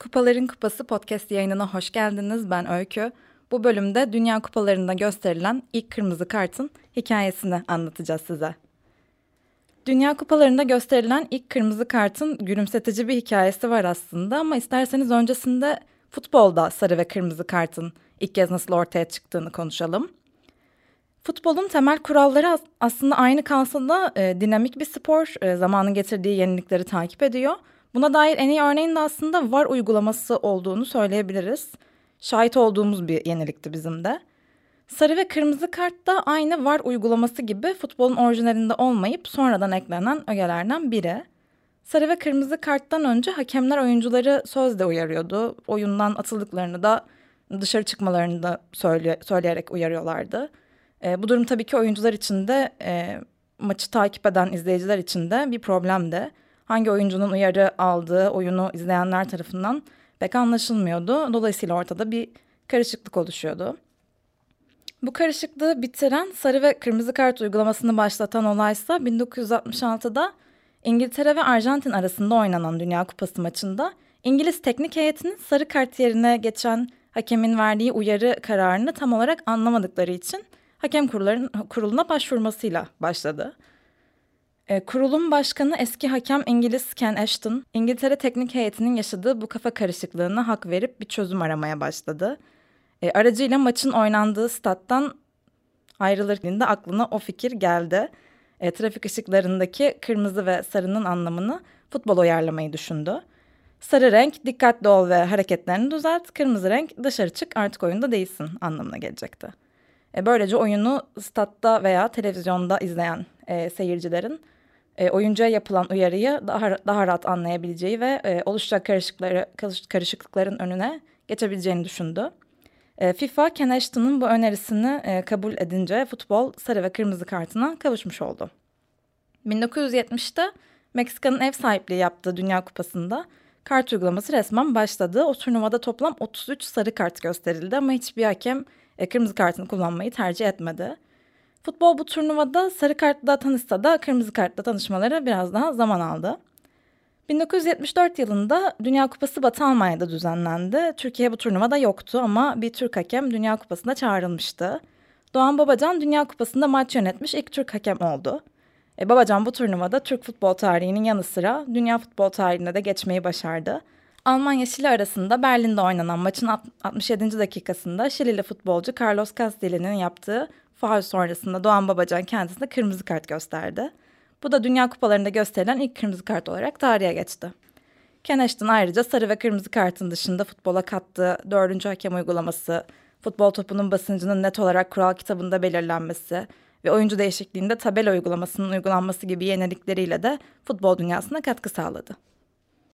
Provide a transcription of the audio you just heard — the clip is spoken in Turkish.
Kupaların Kupası podcast yayınına hoş geldiniz. Ben Öykü. Bu bölümde Dünya Kupalarında gösterilen ilk kırmızı kartın hikayesini anlatacağız size. Dünya Kupalarında gösterilen ilk kırmızı kartın gülümsetici bir hikayesi var aslında ama isterseniz öncesinde futbolda sarı ve kırmızı kartın ilk kez nasıl ortaya çıktığını konuşalım. Futbolun temel kuralları aslında aynı kalsa da e, dinamik bir spor, e, zamanın getirdiği yenilikleri takip ediyor – Buna dair en iyi örneğin de aslında VAR uygulaması olduğunu söyleyebiliriz. Şahit olduğumuz bir yenilikti bizim de. Sarı ve kırmızı kart da aynı VAR uygulaması gibi futbolun orijinalinde olmayıp sonradan eklenen ögelerden biri. Sarı ve kırmızı karttan önce hakemler oyuncuları sözde uyarıyordu. Oyundan atıldıklarını da dışarı çıkmalarını da söyle, söyleyerek uyarıyorlardı. E, bu durum tabii ki oyuncular için de e, maçı takip eden izleyiciler için de bir problemdi hangi oyuncunun uyarı aldığı oyunu izleyenler tarafından pek anlaşılmıyordu. Dolayısıyla ortada bir karışıklık oluşuyordu. Bu karışıklığı bitiren sarı ve kırmızı kart uygulamasını başlatan olaysa 1966'da İngiltere ve Arjantin arasında oynanan Dünya Kupası maçında İngiliz teknik heyetinin sarı kart yerine geçen hakemin verdiği uyarı kararını tam olarak anlamadıkları için hakem kuruluna başvurmasıyla başladı. E, kurulun başkanı eski hakem İngiliz Ken Ashton, İngiltere teknik heyetinin yaşadığı bu kafa karışıklığına hak verip bir çözüm aramaya başladı. E, aracıyla maçın oynandığı stat'tan ayrılırken de aklına o fikir geldi. E, trafik ışıklarındaki kırmızı ve sarının anlamını futbol uyarlamayı düşündü. Sarı renk dikkatli ol ve hareketlerini düzelt, kırmızı renk dışarı çık artık oyunda değilsin anlamına gelecekti. Böylece oyunu statta veya televizyonda izleyen e, seyircilerin e, oyuncuya yapılan uyarıyı daha, daha rahat anlayabileceği ve e, oluşacak karışıklıkları, karışıklıkların önüne geçebileceğini düşündü. E, FIFA, Ken Ashton'ın bu önerisini e, kabul edince futbol sarı ve kırmızı kartına kavuşmuş oldu. 1970'te Meksika'nın ev sahipliği yaptığı Dünya Kupası'nda kart uygulaması resmen başladı. O turnuvada toplam 33 sarı kart gösterildi ama hiçbir hakem e, kırmızı kartını kullanmayı tercih etmedi. Futbol bu turnuvada sarı kartla tanışsa da kırmızı kartla tanışmaları biraz daha zaman aldı. 1974 yılında Dünya Kupası Batı Almanya'da düzenlendi. Türkiye bu turnuvada yoktu ama bir Türk hakem Dünya Kupası'na çağrılmıştı. Doğan Babacan Dünya Kupası'nda maç yönetmiş ilk Türk hakem oldu. E, Babacan bu turnuvada Türk futbol tarihinin yanı sıra dünya futbol tarihine de geçmeyi başardı. Almanya Şili arasında Berlin'de oynanan maçın 67. dakikasında Şilili futbolcu Carlos Castelli'nin yaptığı faul sonrasında Doğan Babacan kendisine kırmızı kart gösterdi. Bu da Dünya Kupalarında gösterilen ilk kırmızı kart olarak tarihe geçti. Ken Ashton ayrıca sarı ve kırmızı kartın dışında futbola kattığı dördüncü hakem uygulaması, futbol topunun basıncının net olarak kural kitabında belirlenmesi ve oyuncu değişikliğinde tabela uygulamasının uygulanması gibi yenilikleriyle de futbol dünyasına katkı sağladı.